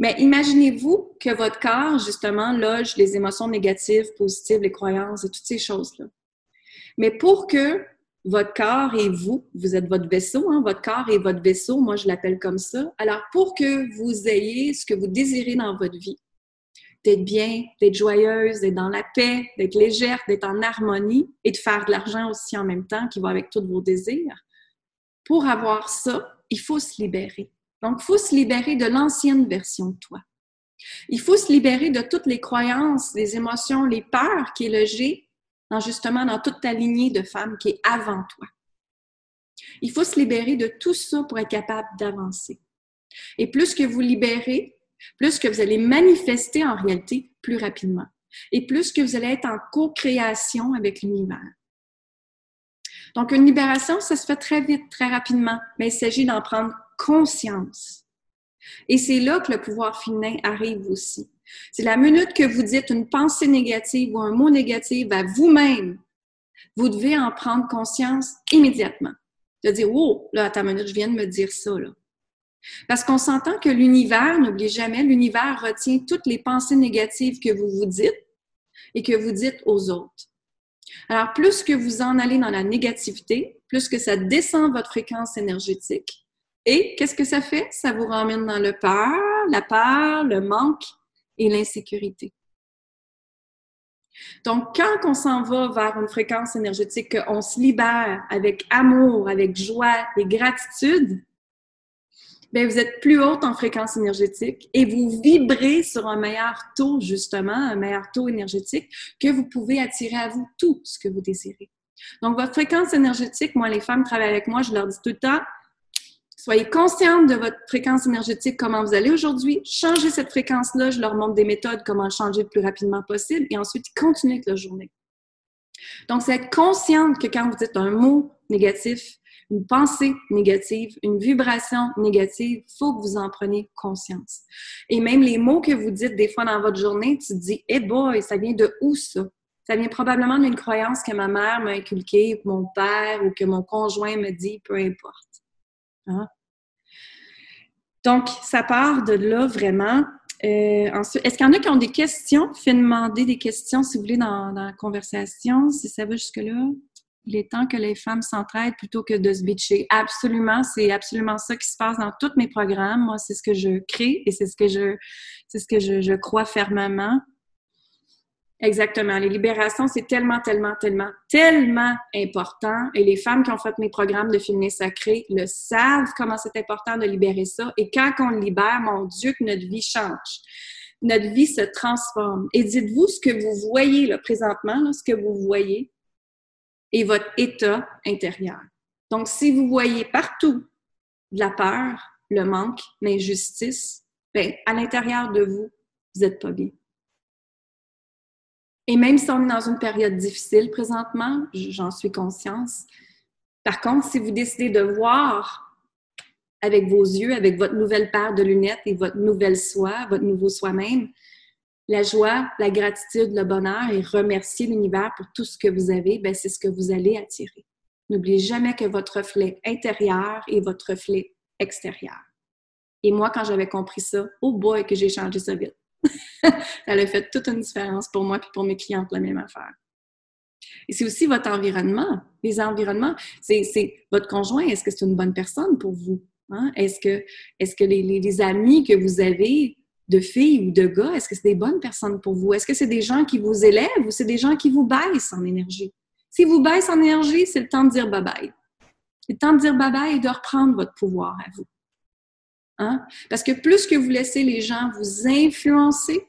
Mais imaginez-vous que votre corps, justement, loge les émotions négatives, positives, les croyances et toutes ces choses-là. Mais pour que votre corps et vous, vous êtes votre vaisseau, hein, votre corps est votre vaisseau, moi je l'appelle comme ça. Alors, pour que vous ayez ce que vous désirez dans votre vie, d'être bien, d'être joyeuse, d'être dans la paix, d'être légère, d'être en harmonie et de faire de l'argent aussi en même temps qui va avec tous vos désirs. Pour avoir ça, il faut se libérer. Donc, il faut se libérer de l'ancienne version de toi. Il faut se libérer de toutes les croyances, les émotions, les peurs qui est logées dans, justement dans toute ta lignée de femmes qui est avant toi. Il faut se libérer de tout ça pour être capable d'avancer. Et plus que vous libérez, plus que vous allez manifester en réalité plus rapidement. Et plus que vous allez être en co-création avec l'univers. Donc, une libération, ça se fait très vite, très rapidement, mais il s'agit d'en prendre conscience. Et c'est là que le pouvoir féminin arrive aussi. C'est la minute que vous dites une pensée négative ou un mot négatif à vous-même, vous devez en prendre conscience immédiatement. De dire, oh, là, à ta minute, je viens de me dire ça, là. Parce qu'on s'entend que l'univers, n'oubliez jamais, l'univers retient toutes les pensées négatives que vous vous dites et que vous dites aux autres. Alors, plus que vous en allez dans la négativité, plus que ça descend votre fréquence énergétique. Et qu'est-ce que ça fait? Ça vous ramène dans le peur, la peur, le manque et l'insécurité. Donc, quand on s'en va vers une fréquence énergétique, qu'on se libère avec amour, avec joie et gratitude, bien, vous êtes plus haute en fréquence énergétique et vous vibrez sur un meilleur taux, justement, un meilleur taux énergétique que vous pouvez attirer à vous tout ce que vous désirez. Donc, votre fréquence énergétique, moi, les femmes travaillent avec moi, je leur dis tout le temps, soyez consciente de votre fréquence énergétique, comment vous allez aujourd'hui, changez cette fréquence-là, je leur montre des méthodes, comment changer le plus rapidement possible, et ensuite, continuez avec la journée. Donc, c'est être consciente que quand vous dites un mot négatif, une pensée négative, une vibration négative, il faut que vous en preniez conscience. Et même les mots que vous dites des fois dans votre journée, tu te dis, eh boy, ça vient de où ça? Ça vient probablement d'une croyance que ma mère m'a inculquée, ou que mon père ou que mon conjoint me dit, peu importe. Hein? Donc, ça part de là vraiment. Euh, est-ce qu'il y en a qui ont des questions? Faites demander des questions si vous voulez dans, la conversation, si ça va jusque-là il est temps que les femmes s'entraident plutôt que de se bitcher. Absolument, c'est absolument ça qui se passe dans tous mes programmes. Moi, c'est ce que je crée et c'est ce que je, c'est ce que je crois fermement. Exactement. Les libérations, c'est tellement, tellement, tellement, tellement important. Et les femmes qui ont fait mes programmes de féminin sacré le savent comment c'est important de libérer ça. Et quand on le libère, mon Dieu, que notre vie change. Notre vie se transforme. Et dites-vous ce que vous voyez là, présentement, ce que vous voyez, et votre état intérieur. Donc, si vous voyez partout de la peur, le manque, l'injustice, ben, à l'intérieur de vous, vous n'êtes pas bien. Et même si on est dans une période difficile présentement, j'en suis conscience. Par contre, si vous décidez de voir avec vos yeux, avec votre nouvelle paire de lunettes et votre nouvelle soi, votre nouveau soi-même, la joie, la gratitude, le bonheur et remercier l'univers pour tout ce que vous avez, ben c'est ce que vous allez attirer. N'oubliez jamais que votre reflet intérieur est votre reflet extérieur. Et moi, quand j'avais compris ça, oh boy, que j'ai changé ça vite. ça a fait toute une différence pour moi et pour mes clientes, la même affaire. Et c'est aussi votre environnement. Les environnements, c'est votre conjoint, est-ce que c'est une bonne personne pour vous? Hein? Est-ce que, les, amis que vous avez de filles ou de gars, est-ce que c'est des bonnes personnes pour vous? Est-ce que c'est des gens qui vous élèvent ou c'est des gens qui vous baissent en énergie? Si vous baissent en énergie, c'est le temps de dire bye-bye. C'est le temps de dire bye-bye et de reprendre votre pouvoir à vous. Hein? Parce que plus que vous laissez les gens vous influencer,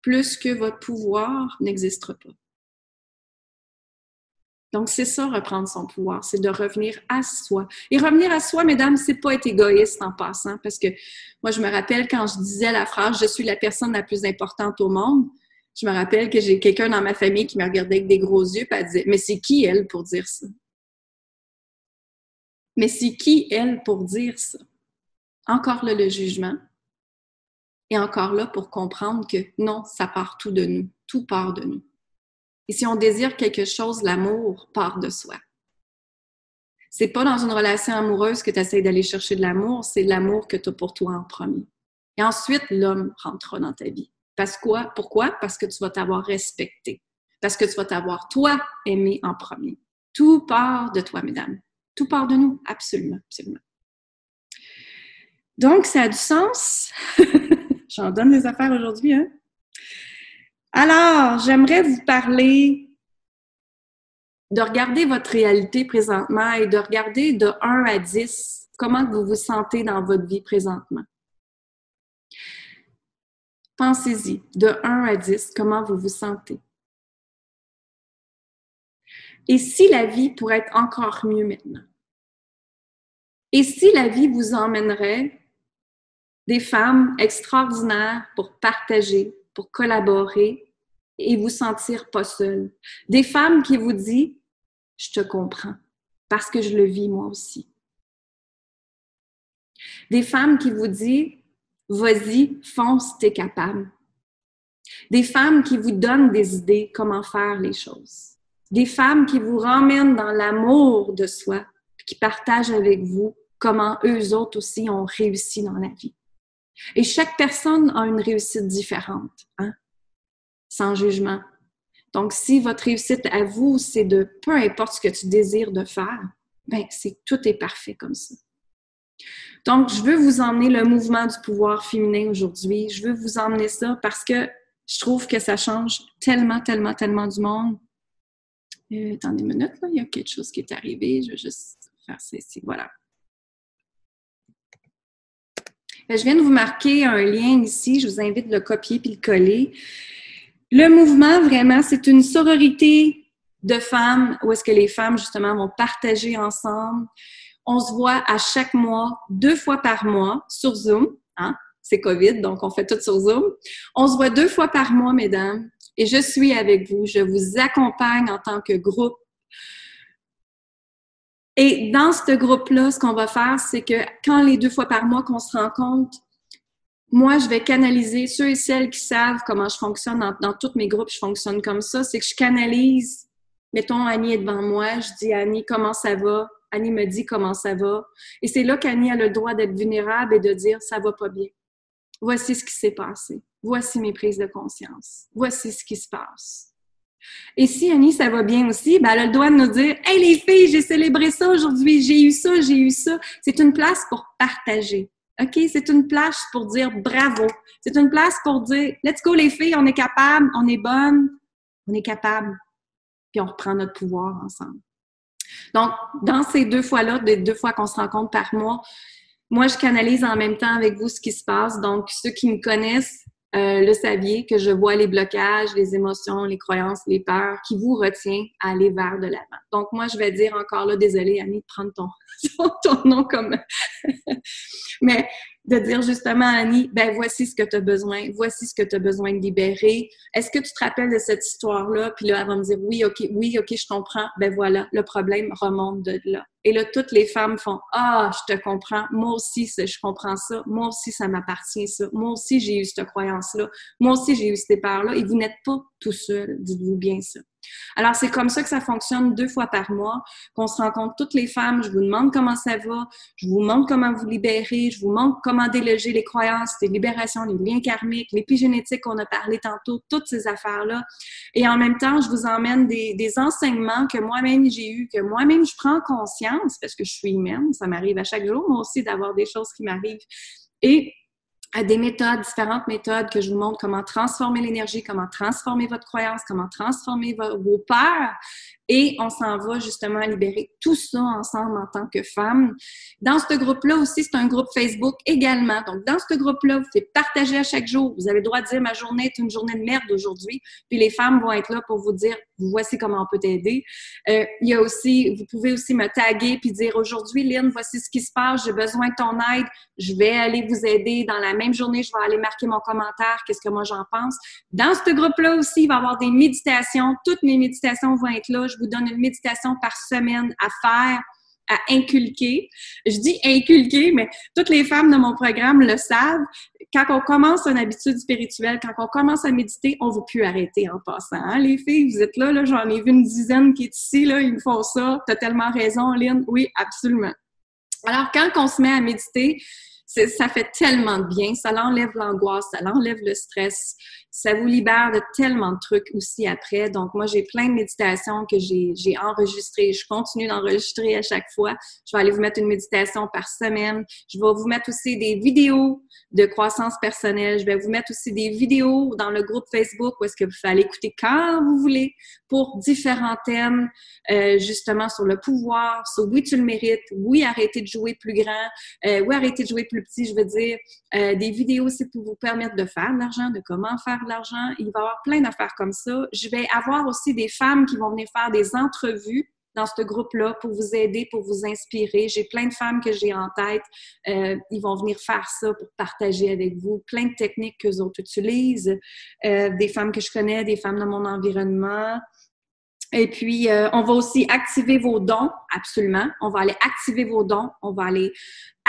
plus que votre pouvoir n'existera pas. Donc, c'est ça, reprendre son pouvoir, c'est de revenir à soi. Et revenir à soi, mesdames, c'est pas être égoïste en passant, parce que moi, je me rappelle quand je disais la phrase « Je suis la personne la plus importante au monde », Je me rappelle que j'ai quelqu'un dans ma famille qui me regardait avec des gros yeux, et elle disait Mais c'est qui elle pour dire ça? Mais c'est qui elle pour dire ça? Encore là, le jugement. Et encore là, pour comprendre que non, ça part tout de nous. Tout part de nous. Et si on désire quelque chose, l'amour part de soi. C'est pas dans une relation amoureuse que tu essaies d'aller chercher de l'amour, c'est l'amour que tu as pour toi en premier. Et ensuite, l'homme rentrera dans ta vie. Parce quoi? Pourquoi? Parce que tu vas t'avoir respecté. Parce que tu vas t'avoir, toi, aimé en premier. Tout part de toi, mesdames. Tout part de nous. Absolument, absolument. Donc, ça a du sens. J'en donne des affaires aujourd'hui, hein? Alors, j'aimerais vous parler de regarder votre réalité présentement et de regarder de 1 à 10 comment vous vous sentez dans votre vie présentement. Pensez-y, de 1 à 10, comment vous vous sentez. Et si la vie pourrait être encore mieux maintenant? Et si la vie vous emmènerait des femmes extraordinaires pour partager, pour collaborer et vous sentir pas seul. Des femmes qui vous disent je te comprends parce que je le vis moi aussi. Des femmes qui vous disent vas-y, fonce, t'es capable. Des femmes qui vous donnent des idées comment faire les choses. Des femmes qui vous ramènent dans l'amour de soi, qui partagent avec vous comment eux autres aussi ont réussi dans la vie. Et chaque personne a une réussite différente, hein? sans jugement. Donc, si votre réussite à vous, c'est de peu importe ce que tu désires de faire, ben, c'est tout est parfait comme ça. Donc, je veux vous emmener le mouvement du pouvoir féminin aujourd'hui. Je veux vous emmener ça parce que je trouve que ça change tellement, tellement, tellement du monde. Euh, attendez une minute, là, il y a quelque chose qui est arrivé. Je vais juste faire ici. Voilà. Je viens de vous marquer un lien ici. Je vous invite de le copier puis le coller. Le mouvement, vraiment, c'est une sororité de femmes où est-ce que les femmes, justement, vont partager ensemble. On se voit à chaque mois, deux fois par mois, sur Zoom. Hein? C'est COVID, donc on fait tout sur Zoom. On se voit deux fois par mois, mesdames, et je suis avec vous. Je vous accompagne en tant que groupe et dans ce groupe-là, ce qu'on va faire, c'est que quand les deux fois par mois qu'on se rencontre, moi, je vais canaliser ceux et celles qui savent comment je fonctionne dans, tous mes groupes, je fonctionne comme ça, c'est que je canalise, mettons, Annie est devant moi, je dis Annie, comment ça va? Annie me dit comment ça va. Et c'est là qu'Annie a le droit d'être vulnérable et de dire ça va pas bien. Voici ce qui s'est passé. Voici mes prises de conscience. Voici ce qui se passe. Et si Annie, ça va bien aussi, ben, elle a le droit de nous dire Hey les filles, j'ai célébré ça aujourd'hui, j'ai eu ça, j'ai eu ça. C'est une place pour partager. OK? C'est une place pour dire bravo. C'est une place pour dire Let's go les filles, on est capable, on est bonne, on est capable. Puis on reprend notre pouvoir ensemble. Donc, dans ces deux fois-là, des deux fois qu'on se rencontre par mois, moi, je canalise en même temps avec vous ce qui se passe. Donc, ceux qui me connaissent, euh, le saviez que je vois les blocages, les émotions, les croyances, les peurs qui vous retient à aller vers de l'avant. Donc, moi, je vais dire encore là, désolée, Annie, de prendre ton, ton nom comme... Mais de dire justement Annie, ben voici ce que tu as besoin, voici ce que tu as besoin de libérer. Est-ce que tu te rappelles de cette histoire-là? Puis là, elle va me dire, oui, OK, oui, OK, je comprends. Ben voilà, le problème remonte de là. Et là, toutes les femmes font, ah, je te comprends. Moi aussi, je comprends ça. Moi aussi, ça m'appartient, ça. Moi aussi, j'ai eu cette croyance-là. Moi aussi, j'ai eu cette peurs-là. Et vous n'êtes pas tout seul, dites-vous bien ça. Alors, c'est comme ça que ça fonctionne deux fois par mois, qu'on se rencontre toutes les femmes, je vous demande comment ça va, je vous montre comment vous libérer, je vous montre comment déloger les croyances, les libérations, les liens karmiques, l'épigénétique qu'on a parlé tantôt, toutes ces affaires-là. Et en même temps, je vous emmène des, des enseignements que moi-même j'ai eus, que moi-même je prends conscience, parce que je suis humaine, ça m'arrive à chaque jour, moi aussi, d'avoir des choses qui m'arrivent. Et à des méthodes, différentes méthodes que je vous montre comment transformer l'énergie, comment transformer votre croyance, comment transformer vos, peurs et on s'en va justement libérer tout ça ensemble en tant que femmes. Dans ce groupe-là aussi, c'est un groupe Facebook également. Donc, dans ce groupe-là, vous faites partager à chaque jour. Vous avez le droit de dire ma journée est une journée de merde aujourd'hui. Puis les femmes vont être là pour vous dire voici comment on peut t'aider. Euh, il y a aussi, vous pouvez aussi me taguer puis dire aujourd'hui, Lynn, voici ce qui se passe, j'ai besoin de ton aide, je vais aller vous aider. Dans la même journée, je vais aller marquer mon commentaire, qu'est-ce que moi j'en pense? Dans ce groupe-là aussi, il va y avoir des méditations. Toutes mes méditations vont être là. Vous donne une méditation par semaine à faire à inculquer. Je dis inculquer, mais toutes les femmes de mon programme le savent. Quand on commence une habitude spirituelle, quand on commence à méditer, on ne veut plus arrêter en passant. Hein, les filles, vous êtes là, j'en ai vu une dizaine qui est ici, ils me font ça. Tu as tellement raison, Lynn. Oui, absolument. Alors, quand on se met à méditer, ça fait tellement de bien, ça enlève l'angoisse, ça enlève le stress, ça vous libère de tellement de trucs aussi après. Donc, moi, j'ai plein de méditations que j'ai enregistrées. Je continue d'enregistrer à chaque fois. Je vais aller vous mettre une méditation par semaine. Je vais vous mettre aussi des vidéos de croissance personnelle. Je vais vous mettre aussi des vidéos dans le groupe Facebook où est-ce que vous allez écouter quand vous voulez pour différents thèmes, euh, justement sur le pouvoir, sur oui, tu le mérites, oui, arrêter de jouer plus grand, euh, oui, arrêter de jouer plus petit, je veux dire. Euh, des vidéos aussi pour vous permettre de faire de l'argent, de comment faire l'argent. Il va y avoir plein d'affaires comme ça. Je vais avoir aussi des femmes qui vont venir faire des entrevues dans ce groupe-là pour vous aider, pour vous inspirer. J'ai plein de femmes que j'ai en tête. Euh, ils vont venir faire ça pour partager avec vous plein de techniques qu'eux autres utilisent. Euh, des femmes que je connais, des femmes de mon environnement. Et puis, euh, on va aussi activer vos dons, absolument. On va aller activer vos dons. On va aller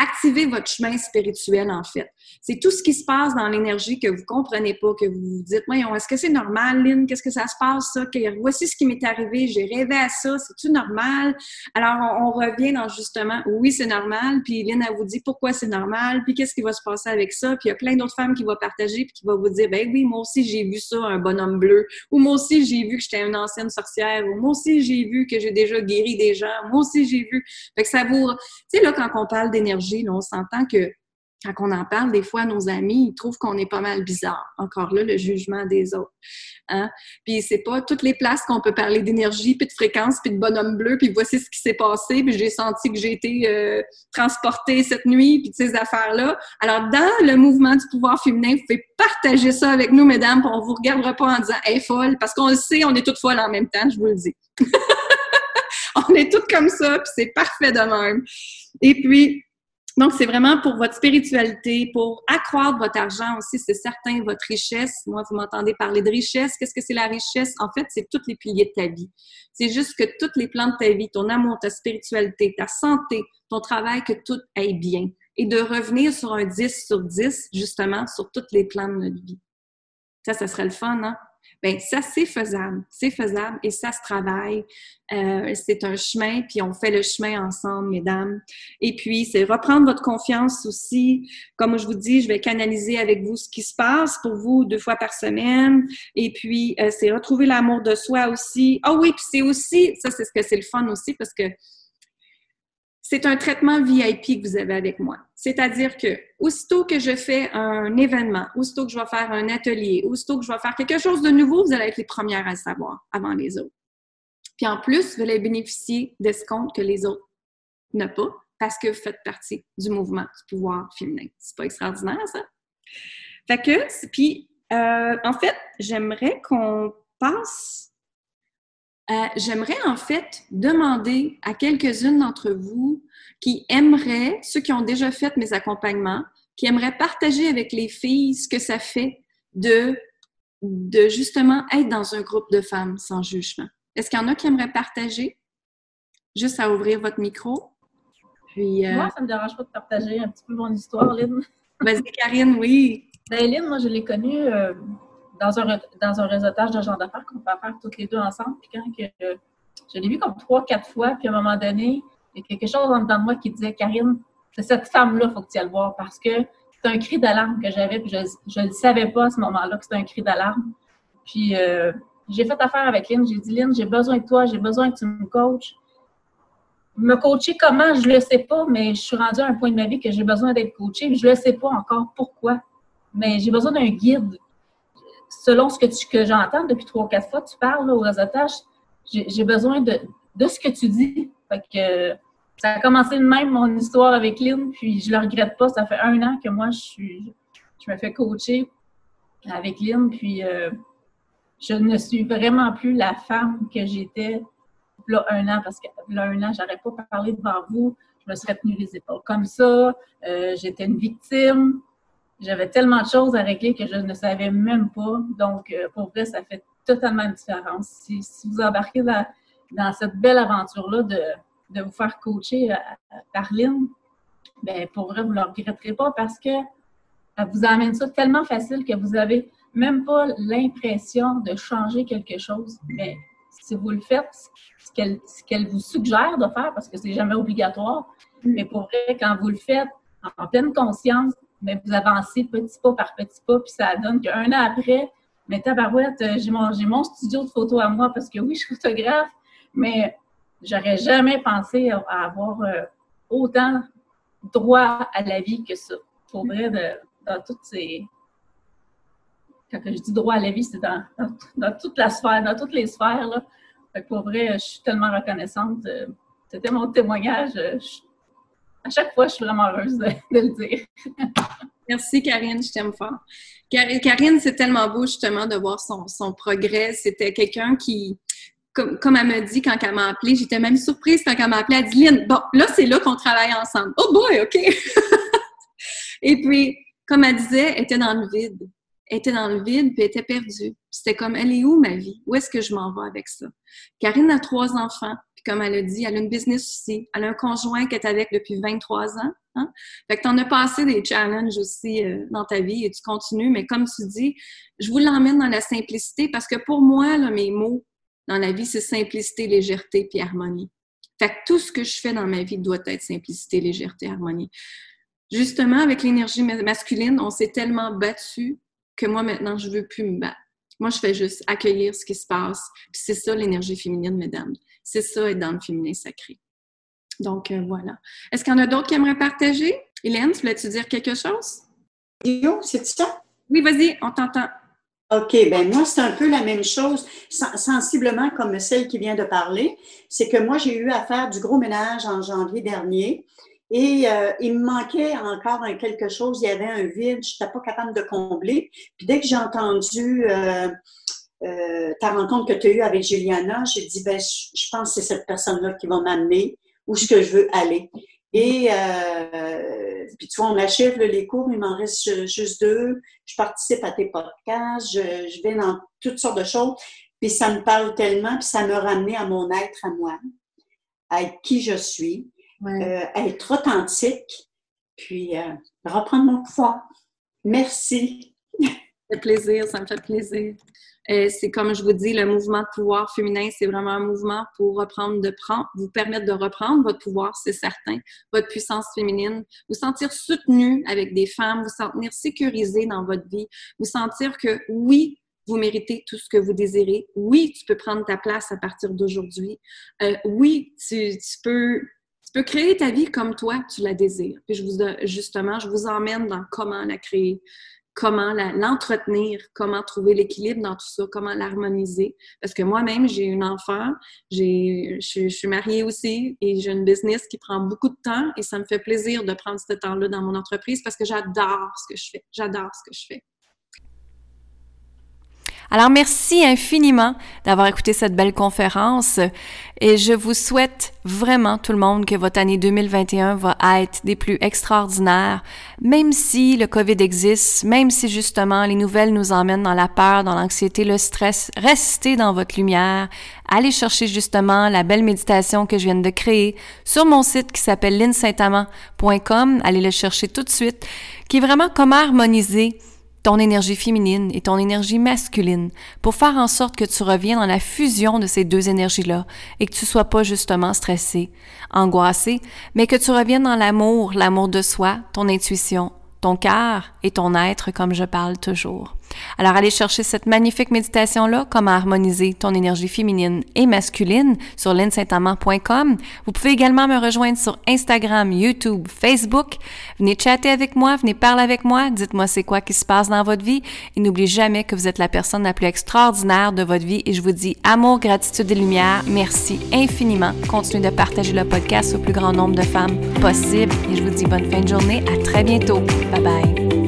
activer votre chemin spirituel, en fait. C'est tout ce qui se passe dans l'énergie que vous comprenez pas, que vous vous dites, voyons, est-ce que c'est normal, Lynn? Qu'est-ce que ça se passe, ça? Que, voici ce qui m'est arrivé, j'ai rêvé à ça, c'est-tu normal? Alors, on, revient dans justement, oui, c'est normal, puis Lynn, elle vous dit pourquoi c'est normal, puis qu'est-ce qui va se passer avec ça, puis il y a plein d'autres femmes qui vont partager, puis qui vont vous dire, ben oui, moi aussi, j'ai vu ça, un bonhomme bleu, ou moi aussi, j'ai vu que j'étais une ancienne sorcière, ou moi aussi, j'ai vu que j'ai déjà guéri des gens, moi aussi, j'ai vu. Fait que ça vous... Tu sais, là, quand on parle d'énergie, on s'entend que quand on en parle, des fois, nos amis, ils trouvent qu'on est pas mal bizarre. Encore là, le jugement des autres. Hein? Puis c'est pas toutes les places qu'on peut parler d'énergie, puis de fréquence, puis de bonhomme bleu, puis voici ce qui s'est passé, puis j'ai senti que j'ai été euh, transportée cette nuit, puis ces affaires-là. Alors, dans le mouvement du pouvoir féminin, vous pouvez partager ça avec nous, mesdames, puis on vous regardera pas en disant « Elle folle », parce qu'on le sait, on est toutes folles en même temps, je vous le dis. on est toutes comme ça, puis c'est parfait de même. Et puis, donc, c'est vraiment pour votre spiritualité, pour accroître votre argent aussi, c'est certain, votre richesse. Moi, vous m'entendez parler de richesse. Qu'est-ce que c'est la richesse? En fait, c'est tous les piliers de ta vie. C'est juste que toutes les plans de ta vie, ton amour, ta spiritualité, ta santé, ton travail, que tout aille bien. Et de revenir sur un 10 sur 10, justement, sur tous les plans de notre vie. Ça, ça serait le fun, hein? Ben ça, c'est faisable. C'est faisable et ça se travaille. Euh, c'est un chemin, puis on fait le chemin ensemble, mesdames. Et puis, c'est reprendre votre confiance aussi. Comme je vous dis, je vais canaliser avec vous ce qui se passe pour vous deux fois par semaine. Et puis, euh, c'est retrouver l'amour de soi aussi. Ah oui, puis c'est aussi, ça, c'est ce que c'est le fun aussi, parce que c'est un traitement VIP que vous avez avec moi. C'est-à-dire que aussitôt que je fais un événement, aussitôt que je vais faire un atelier, aussitôt que je vais faire quelque chose de nouveau, vous allez être les premières à savoir avant les autres. Puis en plus, vous allez bénéficier d'escomptes que les autres n'ont pas parce que vous faites partie du mouvement du pouvoir féminin. C'est pas extraordinaire, ça? Fait puis, euh, en fait, j'aimerais qu'on passe euh, j'aimerais en fait demander à quelques-unes d'entre vous qui aimeraient, ceux qui ont déjà fait mes accompagnements, qui aimeraient partager avec les filles ce que ça fait de, de justement être dans un groupe de femmes sans jugement. Est-ce qu'il y en a qui aimeraient partager? Juste à ouvrir votre micro. Puis, euh, Moi, ça ne me dérange pas de partager un petit peu mon histoire, Lynn. Vas-y, Karine, oui. Ben, Lynn, moi, je l'ai connue euh, dans un, dans un réseautage de genre d'affaires qu'on peut faire toutes les deux ensemble. Puis quand que, je l'ai vu comme trois, quatre fois, puis à un moment donné, il y a quelque chose en dedans de moi qui disait Karine, c'est cette femme-là, il faut que tu ailles le voir parce que c'est un cri d'alarme que j'avais, puis je ne savais pas à ce moment-là que c'était un cri d'alarme. Puis euh, j'ai fait affaire avec Lynn, j'ai dit Lynn, j'ai besoin de toi, j'ai besoin que tu me coaches. Me coacher comment, je ne le sais pas, mais je suis rendue à un point de ma vie que j'ai besoin d'être coachée, je ne le sais pas encore pourquoi. Mais j'ai besoin d'un guide selon ce que, que j'entends depuis trois ou quatre fois, tu parles au réseautage, j'ai besoin de, de ce que tu dis. Fait que ça a commencé de même, mon histoire avec Lynn, puis je le regrette pas. Ça fait un an que moi, je suis, je me fais coacher avec Lynn, puis euh, je ne suis vraiment plus la femme que j'étais là un an, parce que là un an, j'aurais pas parlé devant vous, je me serais tenue les épaules comme ça, euh, j'étais une victime, j'avais tellement de choses à régler que je ne savais même pas. Donc, euh, pour vrai, ça fait totalement une différence. Si, vous embarquez dans, dans cette belle aventure-là de, de, vous faire coacher par Lynn, ben pour vrai, vous ne le regretterez pas parce que elle vous amène ça tellement facile que vous n'avez même pas l'impression de changer quelque chose. Mais si vous le faites, ce qu'elle vous suggère de faire, parce que c'est jamais obligatoire, mais pour vrai, quand vous le faites en pleine conscience, mais vous avancez petit pas par petit pas, puis ça donne qu'un an après, mais tabarouette, euh, j'ai mon, mon studio de photo à moi parce que oui, je suis photographe, mais j'aurais jamais pensé à avoir euh, autant droit à la vie que ça. Pour vrai, dans toutes ces. Quand je dis droit à la vie, c'est dans, dans, toute la sphère, dans toutes les sphères. Là. pour vrai, je suis tellement reconnaissante. Euh, c'était mon témoignage. À chaque fois, je suis vraiment heureuse de, le dire. Merci, Karine, je t'aime fort. Karine, c'est tellement beau justement de voir son, son progrès. C'était quelqu'un qui, comme, comme, elle m'a dit quand elle m'a appelée, j'étais même surprise quand elle m'a appelée. Elle dit Lynn, bon, là, c'est là qu'on travaille ensemble. Oh boy, OK! Et puis, comme elle disait, elle était dans le vide. Elle était dans le vide, puis elle était perdue. C'était comme, elle est où ma vie? Où est-ce que je m'en vais avec ça? Karine a trois enfants, comme elle a dit, elle a une business aussi. Elle a un conjoint qui est avec depuis 23 ans. Hein? Fait que tu en as passé des challenges aussi euh, dans ta vie et tu continues, mais comme tu dis, je vous l'emmène dans la simplicité parce que pour moi, là, mes mots dans la vie, c'est simplicité, légèreté puis harmonie. Fait que tout ce que je fais dans ma vie doit être simplicité, légèreté, harmonie justement, avec l'énergie masculine, on s'est tellement battu que moi, maintenant, je veux plus me battre. Moi, je fais juste accueillir ce qui se passe. Puis c'est ça, l'énergie féminine, mesdames. C'est ça, être dans le féminin sacré. Donc, euh, voilà. Est-ce qu'il y en a d'autres qui aimeraient partager? Hélène, tu voulais-tu dire quelque chose? Yo, c'est ça? Oui, vas-y, on t'entend. OK, ben moi, c'est un peu la même chose, sensiblement comme celle qui vient de parler. C'est que moi, j'ai eu à faire du gros ménage en janvier dernier. Et euh, il me manquait encore quelque chose, il y avait un vide, je n'étais pas capable de combler. Puis dès que j'ai entendu euh, euh, ta rencontre que tu as eue avec Juliana, j'ai dit, ben, je, pense que c'est cette personne-là qui va m'amener où ce que je veux aller. Et puis tu vois, on achève les cours, il m'en reste juste deux. Je participe à tes podcasts, je, je vais dans toutes sortes de choses. Puis ça me parle tellement, puis ça me ramené à mon être à moi, à qui je suis euh, être authentique, puis euh, reprendre mon pouvoir. Merci. Ça fait plaisir, ça me fait plaisir. Euh, c'est comme je vous dis, le mouvement de pouvoir féminin, c'est vraiment un mouvement pour reprendre, de prendre, vous permettre de reprendre votre pouvoir, c'est certain, votre puissance féminine, vous sentir soutenu avec des femmes, vous sentir sécurisé dans votre vie, vous sentir que oui, vous méritez tout ce que vous désirez. Oui, tu peux prendre ta place à partir d'aujourd'hui. oui, tu, tu peux tu peux créer ta vie comme toi, tu la désires. Puis je vous, justement, je vous emmène dans comment la créer, comment l'entretenir, comment trouver l'équilibre dans tout ça, comment l'harmoniser. Parce que moi-même, j'ai une enfant, je, je suis mariée aussi et j'ai une business qui prend beaucoup de temps et ça me fait plaisir de prendre ce temps-là dans mon entreprise parce que j'adore ce que je fais. J'adore ce que je fais. Alors merci infiniment d'avoir écouté cette belle conférence et je vous souhaite vraiment tout le monde que votre année 2021 va être des plus extraordinaires, même si le COVID existe, même si justement les nouvelles nous emmènent dans la peur, dans l'anxiété, le stress, restez dans votre lumière, allez chercher justement la belle méditation que je viens de créer sur mon site qui s'appelle linsaintamant.com, allez le chercher tout de suite, qui est vraiment comment harmoniser ton énergie féminine et ton énergie masculine pour faire en sorte que tu reviennes dans la fusion de ces deux énergies-là et que tu sois pas justement stressé, angoissé, mais que tu reviennes dans l'amour, l'amour de soi, ton intuition, ton cœur et ton être comme je parle toujours. Alors allez chercher cette magnifique méditation-là, comment harmoniser ton énergie féminine et masculine sur linsaintamant.com. Vous pouvez également me rejoindre sur Instagram, YouTube, Facebook. Venez chatter avec moi, venez parler avec moi, dites-moi c'est quoi qui se passe dans votre vie et n'oubliez jamais que vous êtes la personne la plus extraordinaire de votre vie et je vous dis amour, gratitude et lumière. Merci infiniment. Continuez de partager le podcast au plus grand nombre de femmes possible et je vous dis bonne fin de journée. À très bientôt. Bye bye.